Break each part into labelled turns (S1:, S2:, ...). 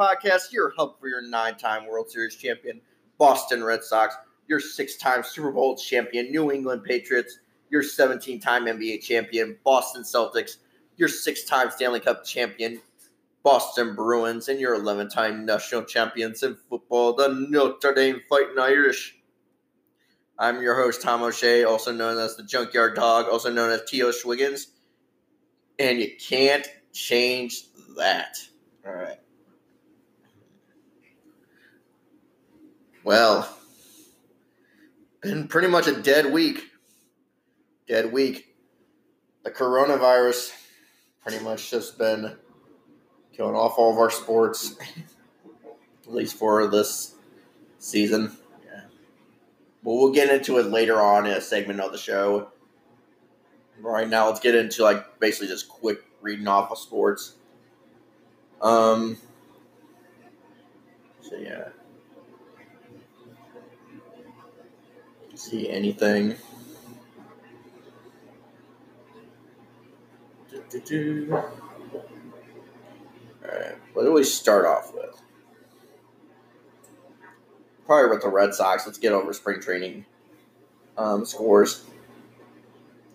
S1: podcast, your hub for your nine time World Series champion, Boston Red Sox, your six time Super Bowl champion, New England Patriots, your 17 time NBA champion, Boston Celtics, your six time Stanley Cup champion, Boston Bruins, and your 11 time national champions in football, the Notre Dame Fighting Irish. I'm your host, Tom O'Shea, also known as the Junkyard Dog, also known as T.O. Schwiggins. And you can't change that. All right. Well, been pretty much a dead week. Dead week. The coronavirus pretty much just been killing off all of our sports, at least for this season. Yeah. Well, we'll get into it later on in a segment of the show. Right now, let's get into like basically just quick reading off of sports. Um. So yeah. See anything? Alright, what do we start off with? Probably with the Red Sox. Let's get over spring training um, scores.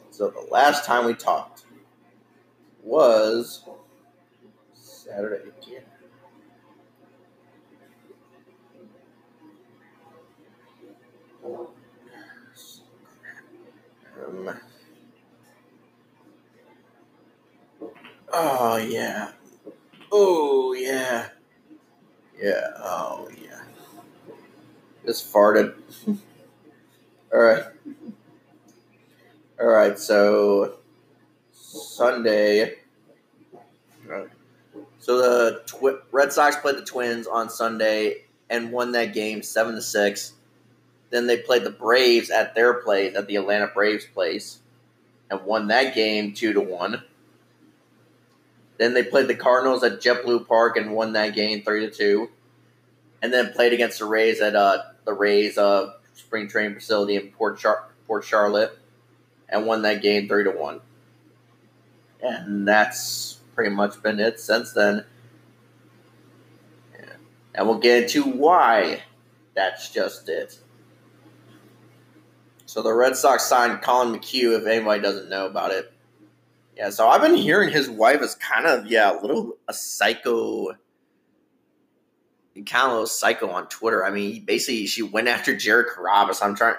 S1: So the last time we talked was Saturday again. Um, Oh yeah. Oh yeah. Yeah. Oh yeah. Just farted. All right. All right. So Sunday. So the Twi- Red Sox played the Twins on Sunday and won that game seven to six. Then they played the Braves at their place at the Atlanta Braves place and won that game two to one. Then they played the Cardinals at JetBlue Park and won that game three to two. And then played against the Rays at uh, the Rays uh, spring training facility in Port Char- Port Charlotte and won that game three to one. And that's pretty much been it since then. And we'll get into why that's just it. So the Red Sox signed Collin McHugh, if anybody doesn't know about it. Yeah, so I've been hearing his wife is kind of yeah a little a psycho, kind of a little psycho on Twitter. I mean, basically she went after Jared Carrabis. I'm trying,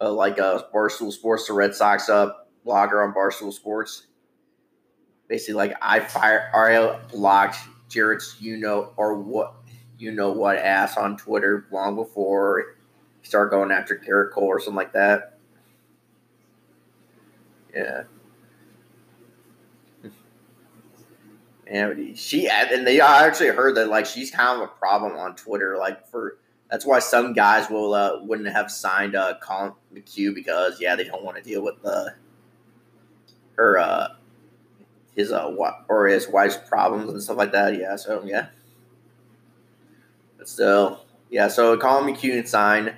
S1: uh, like a Barstool Sports, the Red Sox up uh, blogger on Barstool Sports. Basically, like I fire I blocked Jared's you know or what you know what ass on Twitter long before he started going after Gerrit Cole or something like that. Yeah. And she and they I actually heard that like she's kind of a problem on Twitter. Like for that's why some guys will uh, wouldn't have signed uh, Collin McHugh because yeah they don't want to deal with the her uh his uh or his wife's problems and stuff like that. Yeah, so yeah. But still, yeah. So Collin McHugh signed.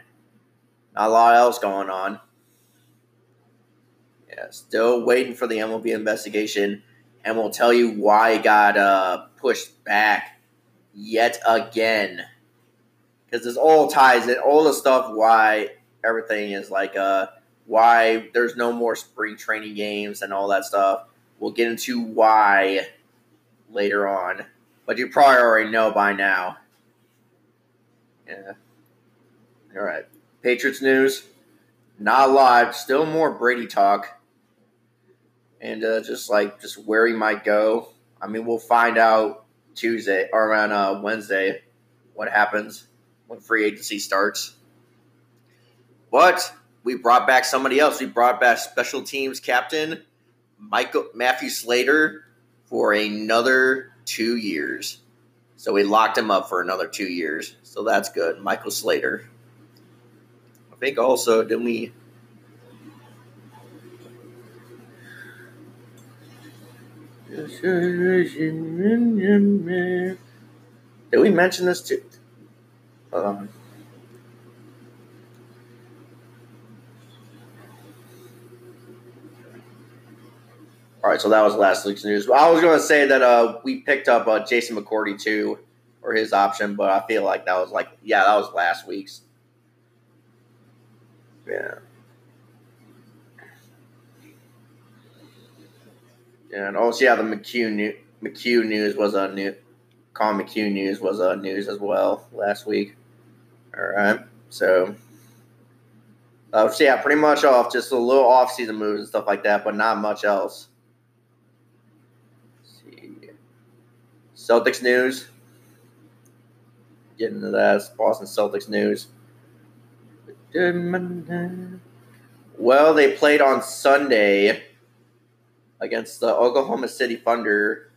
S1: Not a lot else going on. Yeah, still waiting for the MLB investigation and we'll tell you why it got uh, pushed back yet again. Because this all ties in, all the stuff why everything is like uh, why there's no more spring training games and all that stuff. We'll get into why later on, but you probably already know by now. Yeah. All right. Patriots news. Not live. Still more Brady talk and uh, just like just where he might go. I mean, we'll find out Tuesday or around uh, Wednesday what happens when free agency starts. But we brought back somebody else. We brought back special teams captain Michael Matthew Slater for another two years. So we locked him up for another two years. So that's good. Michael Slater. I think also, didn't we Did we mention this too? Um, All right, so that was last week's news. I was going to say that uh, we picked up uh, Jason McCourty too, or his option, but I feel like that was like, yeah, that was last week's. Yeah. And also, yeah, the McHugh new, McHugh news was a new. Collin McHugh news was a news as well last week. All right, so. Uh, so yeah, pretty much off just a little off-season moves and stuff like that, but not much else. See, Celtics news. Getting into that. Boston Celtics news. Well, they played on Sunday against the Oklahoma City Thunder.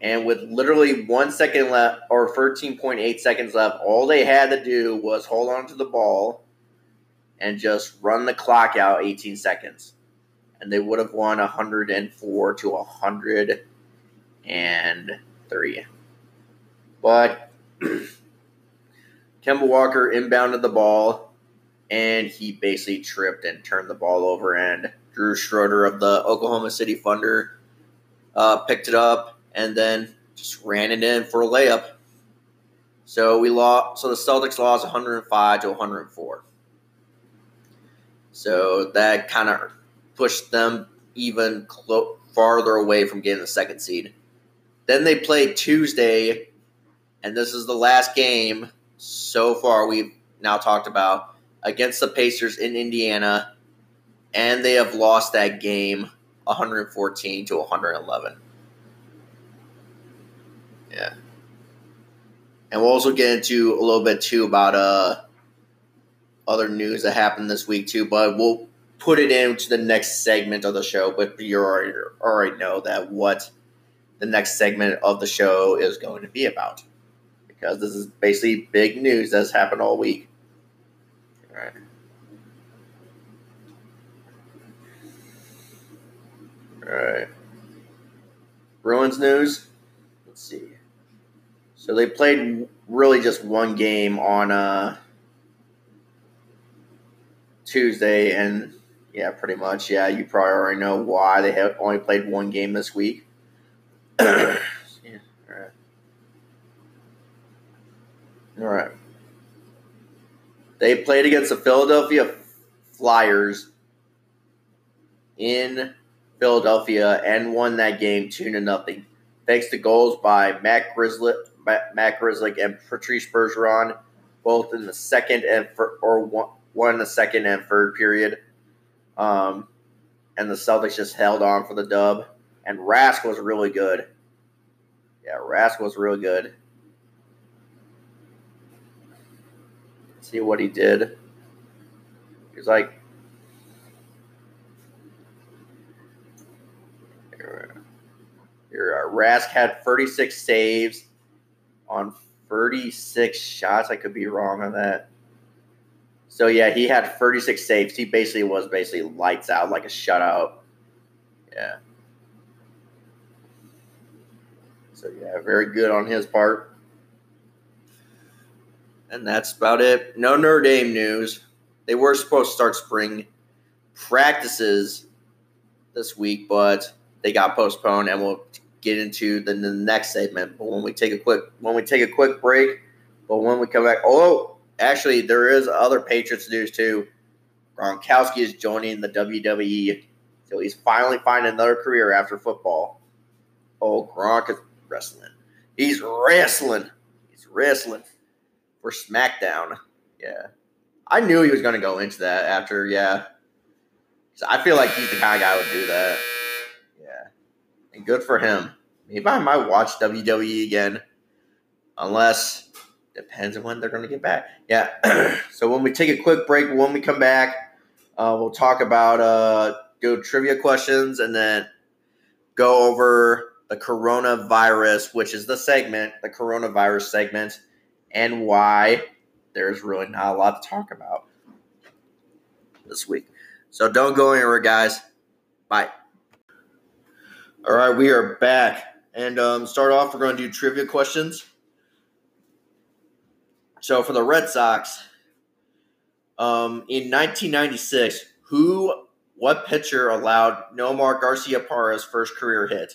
S1: And with literally one second left, or 13.8 seconds left, all they had to do was hold on to the ball and just run the clock out 18 seconds. And they would have won 104 to 103. But Kemba Walker inbounded the ball and he basically tripped and turned the ball over. And Drew Schroeder of the Oklahoma City Thunder uh, picked it up and then just ran it in for a layup. So we lost. So the Celtics lost 105 to 104. So that kind of pushed them even clo- farther away from getting the second seed. Then they played Tuesday, and this is the last game so far we've now talked about against the Pacers in Indiana, and they have lost that game 114 to 111. Yeah. And we'll also get into a little bit too about uh other news that happened this week too, but we'll put it into the next segment of the show. But you already already know that what the next segment of the show is going to be about because this is basically big news that's happened all week. All right. All right. Bruins news. Let's see. So they played really just one game on uh, Tuesday, and yeah, pretty much. Yeah, you probably already know why they have only played one game this week. yeah, all right. All right. They played against the Philadelphia Flyers in Philadelphia and won that game two to nothing, thanks to goals by Matt Grizzly, Matt Grizzly and Patrice Bergeron, both in the second and for, or one, one the second and third period. Um, and the Celtics just held on for the dub. And Rask was really good. Yeah, Rask was really good. See what he did. He's like, here, uh, Rask had 36 saves on 36 shots. I could be wrong on that. So yeah, he had 36 saves. He basically was basically lights out like a shutout. Yeah. So yeah, very good on his part. And that's about it. No Notre Dame news. They were supposed to start spring practices this week, but they got postponed, and we'll get into the, the next segment. But when we take a quick when we take a quick break, but when we come back, oh, actually, there is other Patriots news too. Gronkowski is joining the WWE, so he's finally finding another career after football. Oh, Gronk is wrestling. He's wrestling. He's wrestling for SmackDown. Yeah. I knew he was going to go into that after, yeah. So I feel like he's the kind of guy who would do that. Yeah. And good for him. Maybe I might watch WWE again. Unless, depends on when they're going to get back. Yeah. so when we take a quick break, when we come back, uh, we'll talk about, uh, go trivia questions and then go over the coronavirus, which is the segment, the coronavirus segment and why there's really not a lot to talk about this week. So don't go anywhere, guys. Bye. All right, we are back. And um, start off, we're going to do trivia questions. So for the Red Sox, um, in 1996, who What pitcher allowed Nomar Garciaparra's first career hit?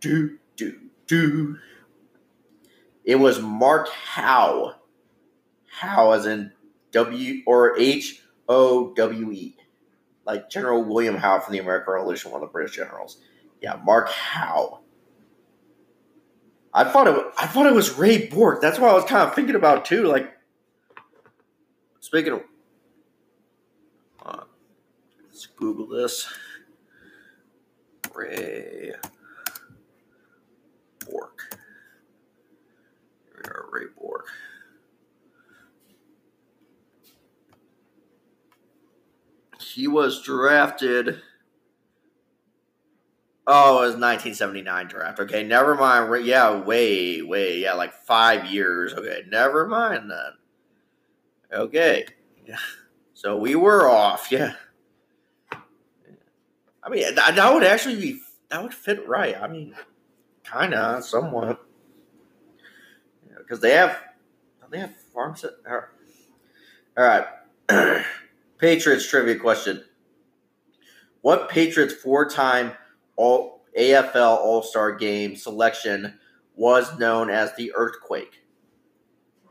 S1: do do do. It was Mark Howe. Howe as in W or H O W E. Like General William Howe from the American Revolution, one of the British generals. Yeah, Mark Howe. I thought it. I thought it was Ray Bourque. That's what I was kind of thinking about too. Like, speaking of, uh, let's Google this. Ray Bourque. Here we are, Ray Bourque. He was drafted. Oh, it was 1979 draft. Okay, never mind. Yeah, way, way, yeah, like five years. Okay, never mind then. Okay, yeah. So we were off. Yeah. I mean, that would actually be that would fit right. I mean, kind of, somewhat, because they have they have farms. All right. All right. Patriots trivia question. What Patriots four-time all AFL All Star Game selection was known as the Earthquake.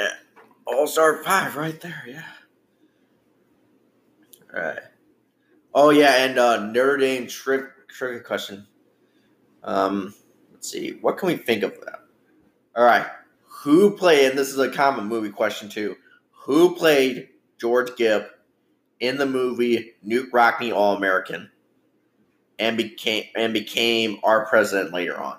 S1: Yeah. All star five right there, yeah. All right. Oh yeah, and uh, Notre Dame trivia tri- question. Um, let's see, what can we think of that? All right, who played? And this is a common movie question too. Who played George Gipp in the movie Knute Rockne All American? and became and became our president later on.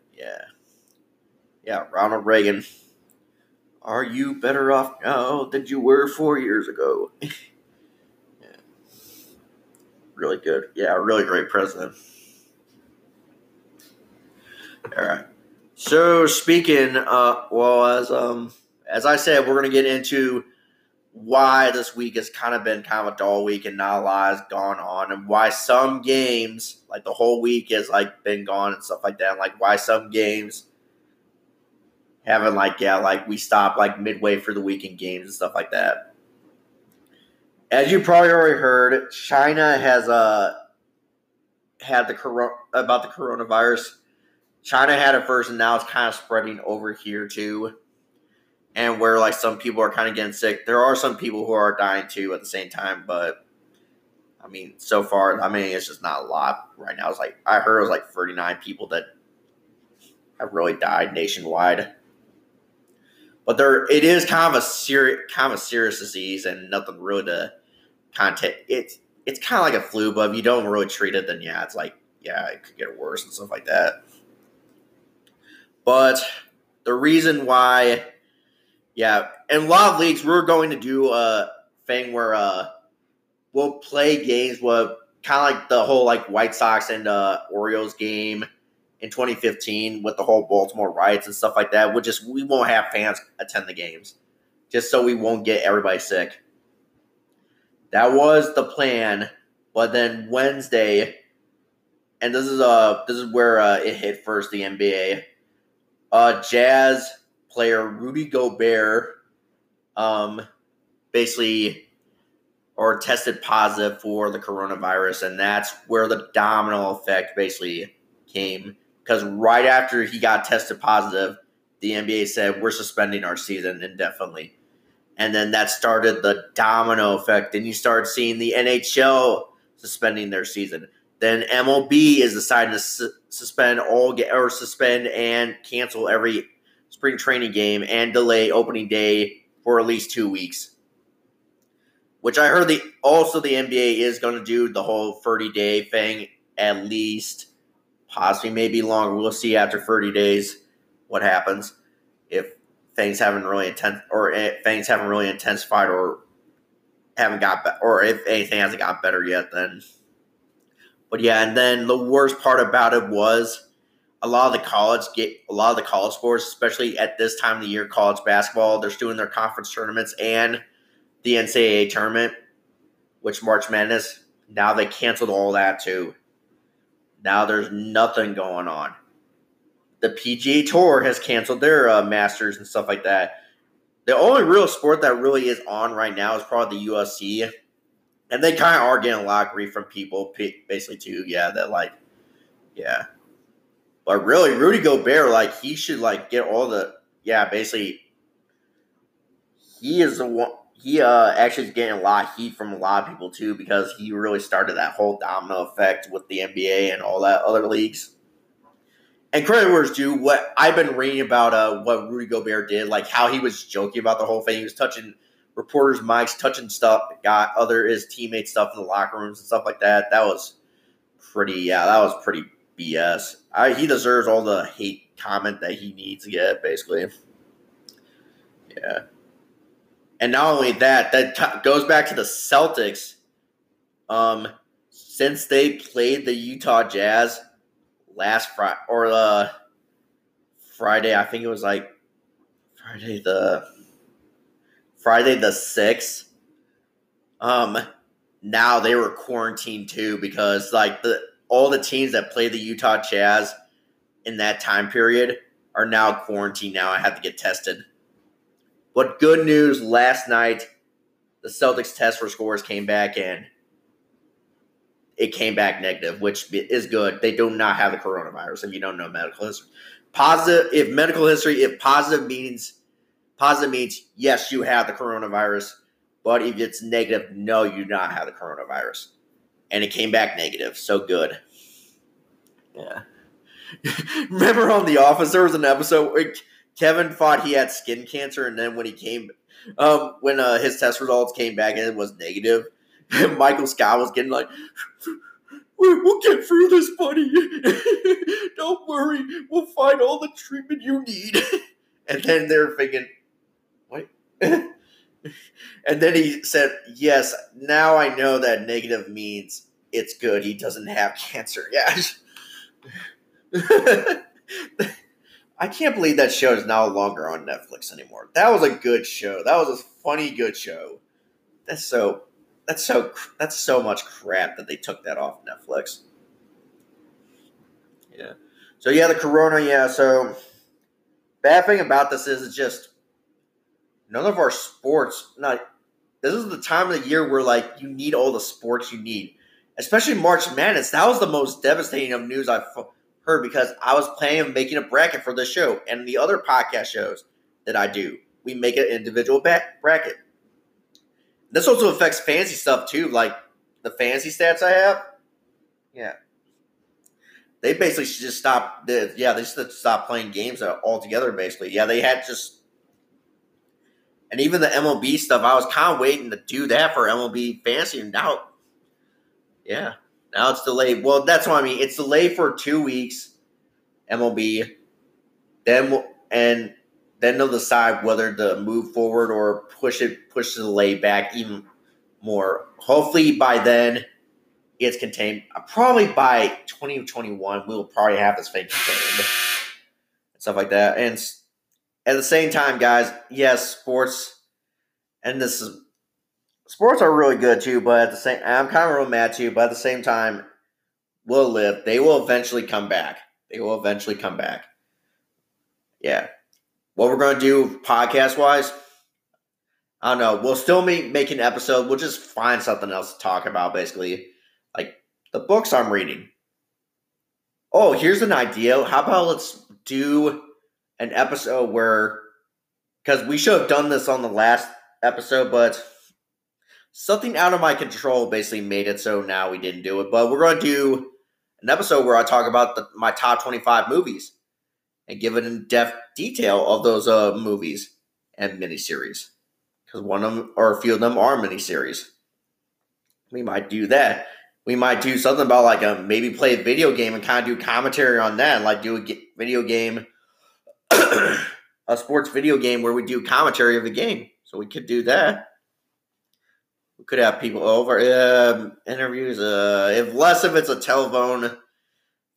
S1: Yeah. Yeah, Ronald Reagan. Are you better off now than you were four years ago? yeah. Really good. Yeah, really great president. All right. So speaking, uh, well, as um, as I said, we're to get into why this week has kind of been kind of a dull week and not a lot has gone on, and why some games, like the whole week, has like been gone and stuff like that. And like why some games having like yeah, like we stop like midway for the weekend games and stuff like that. As you probably already heard, China has uh had the coro- about the coronavirus. China had it first, and now it's kind of spreading over here too. And where like some people are kind of getting sick, there are some people who are dying too at the same time. But I mean, so far, I mean, it's just not a lot right now. It's like I heard it was like 39 people that have really died nationwide. But there, it is kind of a serious, kind of a serious disease, and nothing really to contact. It's it's kind of like a flu, but if you don't really treat it, then yeah, it's like yeah, it could get worse and stuff like that. But the reason why, yeah, in a lot of leagues, we're going to do a thing where uh, we'll play games with kind of like the whole like White Sox and uh, Orioles game in 2015 with the whole Baltimore riots and stuff like that. We'll just we won't have fans attend the games, just so we won't get everybody sick. That was the plan, but then Wednesday, and this is uh this is where uh, it hit first the NBA. Uh, Jazz player Rudy Gobert, um, basically or tested positive for the coronavirus, and that's where the domino effect basically came because right after he got tested positive, the NBA said we're suspending our season indefinitely. And then that started the domino effect. And you start seeing the NHL suspending their season. Then MLB is deciding to su- suspend all ga- or suspend and cancel every spring training game and delay opening day for at least two weeks. Which I heard the also the NBA is going to do the whole 30 day thing at least possibly maybe longer. We'll see after 30 days what happens if things haven't really intense or things haven't really intensified or haven't got be- or if anything hasn't got better yet. Then, but yeah, and then the worst part about it was a lot of the college get a lot of the college sports, especially at this time of the year, college basketball, they're doing their conference tournaments and the NCAA tournament, which March Madness. Now they canceled all that too. Now there's nothing going on. The PGA Tour has canceled their uh, Masters and stuff like that. The only real sport that really is on right now is probably the UFC, and they kind of are getting a lot of grief from people, basically too. Yeah, that like, yeah, but really, Rudy Gobert, like, he should like get all the yeah, basically, he is the one he uh, actually is getting a lot of heat from a lot of people too because he really started that whole domino effect with the NBA and all that other leagues. And credit where it's due, what I've been reading about uh, what Rudy Gobert did, like how he was joking about the whole thing. He was touching reporters' mics, touching stuff, got other his teammates stuff in the locker rooms and stuff like that. That was pretty, yeah, that was pretty BS. I, he deserves all the hate comment that he needs to get, basically. Yeah. And not only that, that t- goes back to the Celtics. Um, since they played the Utah Jazz last Friday or uh, Friday, I think it was like Friday the Friday the sixth. Um, now they were quarantined too because like the all the teams that played the Utah Jazz in that time period are now quarantined. Now I have to get tested. But good news last night, the Celtics test for scores came back and it came back negative, which is good. They do not have the coronavirus if you don't know medical history. Positive, if medical history, if positive means positive means yes, you have the coronavirus, but if it's negative, no, you do not have the coronavirus. And it came back negative, so good. Yeah. Remember on The Office, there was an episode where Kevin thought he had skin cancer, and then when he came, um, when uh, his test results came back and it was negative, Michael Scott was getting like, "We'll get through this, buddy. Don't worry, we'll find all the treatment you need." and then they're thinking, "What?" and then he said, "Yes, now I know that negative means it's good. He doesn't have cancer." Yeah. I can't believe that show is no longer on Netflix anymore. That was a good show. That was a funny, good show. That's so. That's so. That's so much crap that they took that off Netflix. Yeah. So yeah, the Corona. Yeah. So bad thing about this is it's just none of our sports. Not this is the time of the year where like you need all the sports you need, especially March Madness. That was the most devastating of news I've heard because I was planning on making a bracket for this show and the other podcast shows that I do. We make an individual bracket. This also affects fancy stuff too, like the fancy stats I have. Yeah, they basically should just stop. The, yeah, they should stop playing games altogether. Basically, yeah, they had just, and even the MLB stuff. I was kind of waiting to do that for MLB fantasy, and now, yeah, now it's delayed. Well, that's what I mean. It's delayed for two weeks. MLB, then and then they'll decide whether to move forward or push it, push the delay back even more. Hopefully by then it's contained. Uh, probably by 2021 we'll probably have this thing contained and stuff like that. And at the same time, guys, yes, sports and this is sports are really good too. But at the same, I'm kind of real mad too. But at the same time, will live. They will eventually come back. They will eventually come back. Yeah what we're going to do podcast wise, I don't know. We'll still be making an episode. We'll just find something else to talk about, basically. Like the books I'm reading. Oh, here's an idea. How about let's do an episode where, because we should have done this on the last episode, but something out of my control basically made it so now we didn't do it. But we're going to do an episode where I talk about the, my top 25 movies and give it in depth detail of those uh, movies and miniseries. Because one of them or a few of them are miniseries. We might do that. We might do something about like a maybe play a video game and kind of do commentary on that, like do a video game, a sports video game where we do commentary of the game. So we could do that. We could have people over uh, interviews. Uh, if less if it's a telephone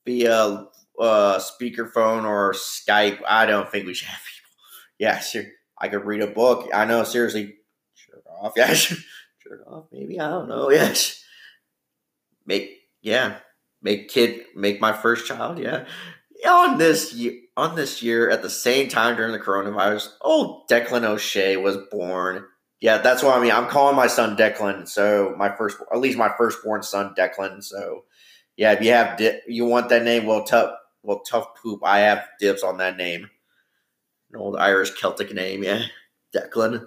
S1: via uh, speakerphone or Skype. I don't think we should have people. Yeah, sure. I could read a book. I know, seriously. Jerk off. Yeah, jerk off. Maybe I don't know. Yes. Make yeah. Make kid. Make my first child. Yeah. On this year, on this year, at the same time during the coronavirus, old Declan O'Shea was born. Yeah, that's what I mean. I'm calling my son Declan. So my first, at least my firstborn son Declan. So yeah, if you have di- you want that name, well, tough well, tough poop. I have dibs on that name. An old Irish Celtic name, yeah. Declan.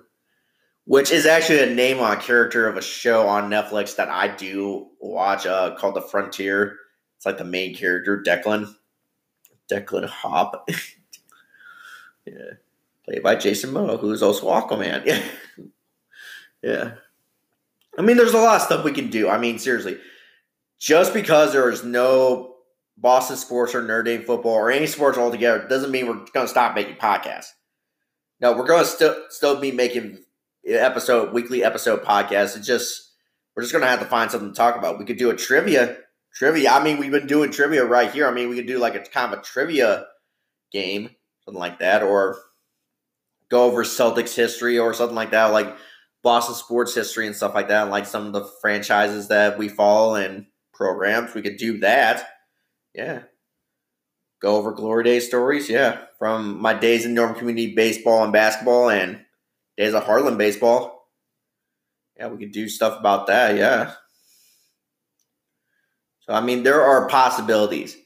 S1: Which is actually a name on a character of a show on Netflix that I do watch uh, called The Frontier. It's like the main character, Declan. Declan Harp. yeah. Played by Jason Momoa, who's also Aquaman. Yeah. yeah. I mean, there's a lot of stuff we can do. I mean, seriously. Just because there is no Boston sports or Notre Dame football or any sports altogether doesn't mean we're going to stop making podcasts. No, we're going to still still be making episode weekly episode podcasts. It's just we're just going to have to find something to talk about. We could do a trivia trivia. I mean, we've been doing trivia right here. I mean, we could do like a kind of a trivia game, something like that, or go over Celtics history or something like that, like Boston sports history and stuff like that, like some of the franchises that we follow and programs. We could do that yeah. Go over glory days stories, yeah. From my days in Norm Community baseball and basketball and days of Harlan baseball. Yeah, we could do stuff about that, yeah. So I mean there are possibilities.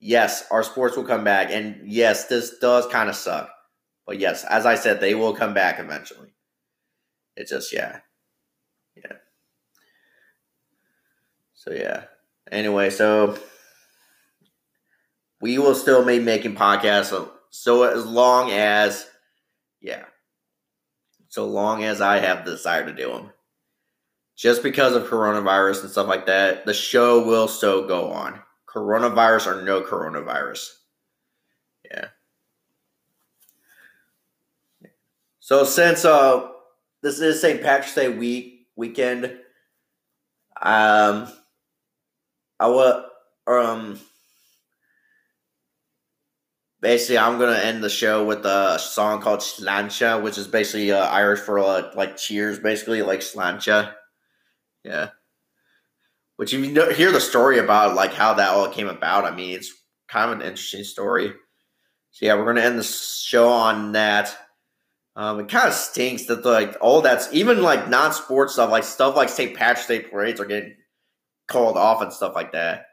S1: Yes, our sports will come back, and yes, this does kind of suck. But yes, as I said, they will come back eventually. It's just yeah. Yeah. So yeah. Anyway, so we will still be making podcasts. So, so as long as, yeah, so long as I have the desire to do them. Just because of coronavirus and stuff like that, the show will still go on. Coronavirus or no coronavirus. Yeah. So since uh this is St. Patrick's Day week weekend, um I will um basically I'm gonna end the show with a song called Sláinte, which is basically uh, Irish for uh, like cheers, basically like Sláinte. Yeah. Which if you hear the story about like how that all came about, I mean it's kind of an interesting story. So yeah, we're gonna end the show on that. Um, it kind of stinks that like all that's even like non-sports stuff, like stuff like St. Patrick's Day parades are getting called off and stuff like that.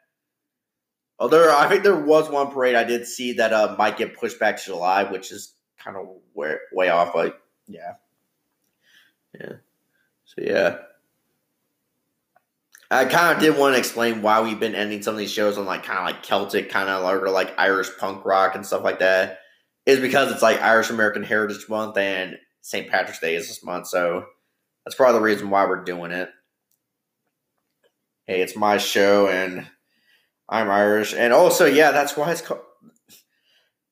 S1: Although I think there was one parade I did see that uh, might get pushed back to July, which is kind of way, way off. Like, yeah, yeah. So yeah, I kind of did want to explain why we've been ending some of these shows on like kind of like Celtic, kind of or like Irish punk rock and stuff like that. Is because it's like Irish American Heritage Month and St. Patrick's Day is this month, so that's probably the reason why we're doing it. Hey, it's my show and I'm Irish, and also yeah, that's why it's called.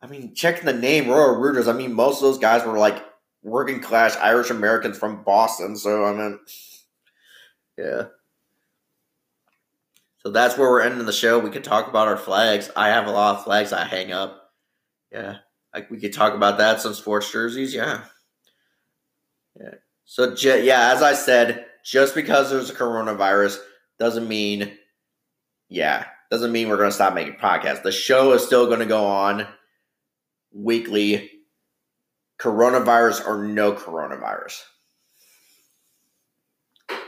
S1: I mean, checking the name Royal Rooters. I mean, most of those guys were like working class Irish Americans from Boston. So I mean, yeah. So that's where we're ending the show. We could talk about our flags. I have a lot of flags I hang up. Yeah, like we could talk about that. Some sports jerseys. Yeah. Yeah. So yeah, as I said, just because there's a coronavirus doesn't mean, yeah, doesn't mean we're going to stop making podcasts. The show is still going to go on weekly, coronavirus or no coronavirus.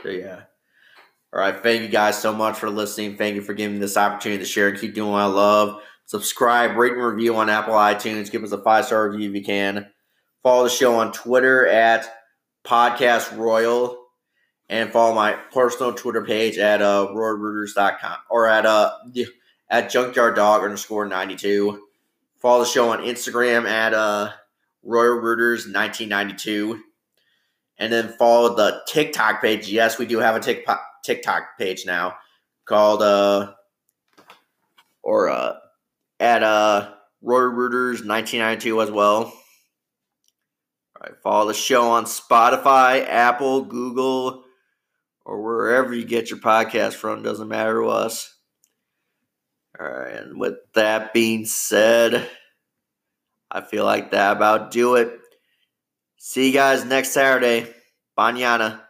S1: So, yeah. All right. Thank you guys so much for listening. Thank you for giving me this opportunity to share and keep doing what I love. Subscribe, rate, and review on Apple iTunes. Give us a five star review if you can. Follow the show on Twitter at Podcast Royal. And follow my personal Twitter page at uh, royrooters.com or at uh, at junkyard dog underscore 92. Follow the show on Instagram at uh, Royal Rooters 1992. And then follow the TikTok page. Yes, we do have a TikTok page now called uh or uh at uh Royal Rooters 1992 as well. All right, follow the show on Spotify, Apple, Google, or wherever you get your podcast from. Doesn't matter to us. All right, and with that being said, I feel like that about do it. See you guys next Saturday. Banyana.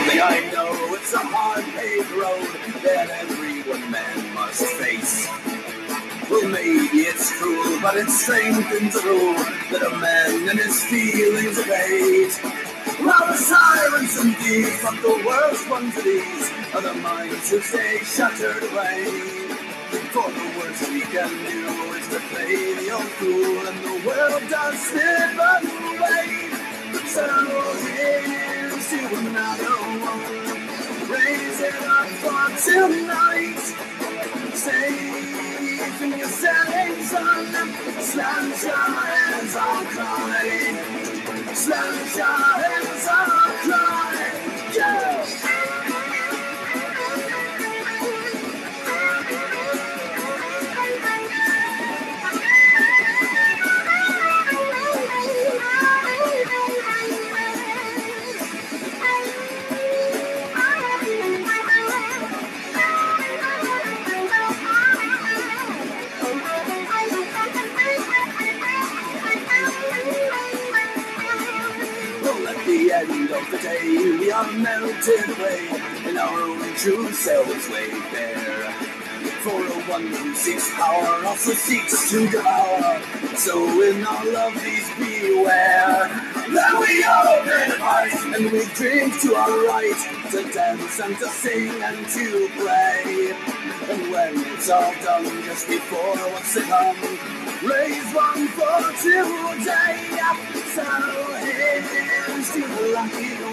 S1: But it strengthens the rule that
S2: every one man must face. Well, maybe it's cruel, but it's something true that
S1: a man and his feelings evade. While the silence and deeds of the world's ones at ease are the minds who stay shuttered away. For the worst we can do is to play the old fool, and the world does slip away. So here's to another one, raise it up for tonight. Say in your setting sun. Slam your hands crying. Slam your hands on crying. Yeah. We are melted away, and our own true selves laid bare. For a one who seeks power also seeks to devour. So in all of these beware that we open hearts and we drink to our right to dance and to sing and to pray. And when it's all done, just before what's to come, raise one for today. So here's to the lucky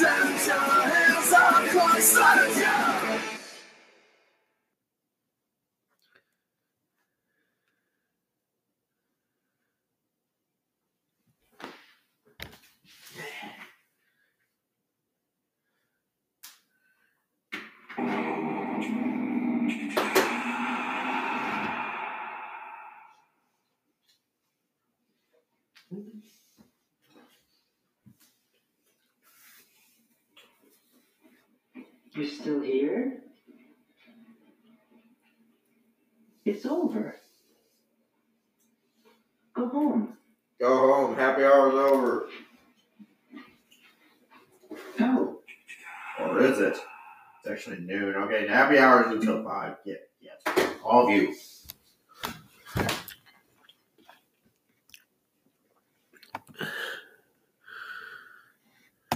S1: Thank your hands close to you.
S3: You're still here? It's over. Go home.
S1: Go home. Happy hour's over.
S3: No.
S1: Or is it? It's actually noon. Okay, happy hour's until five. Yeah, yeah. All of you.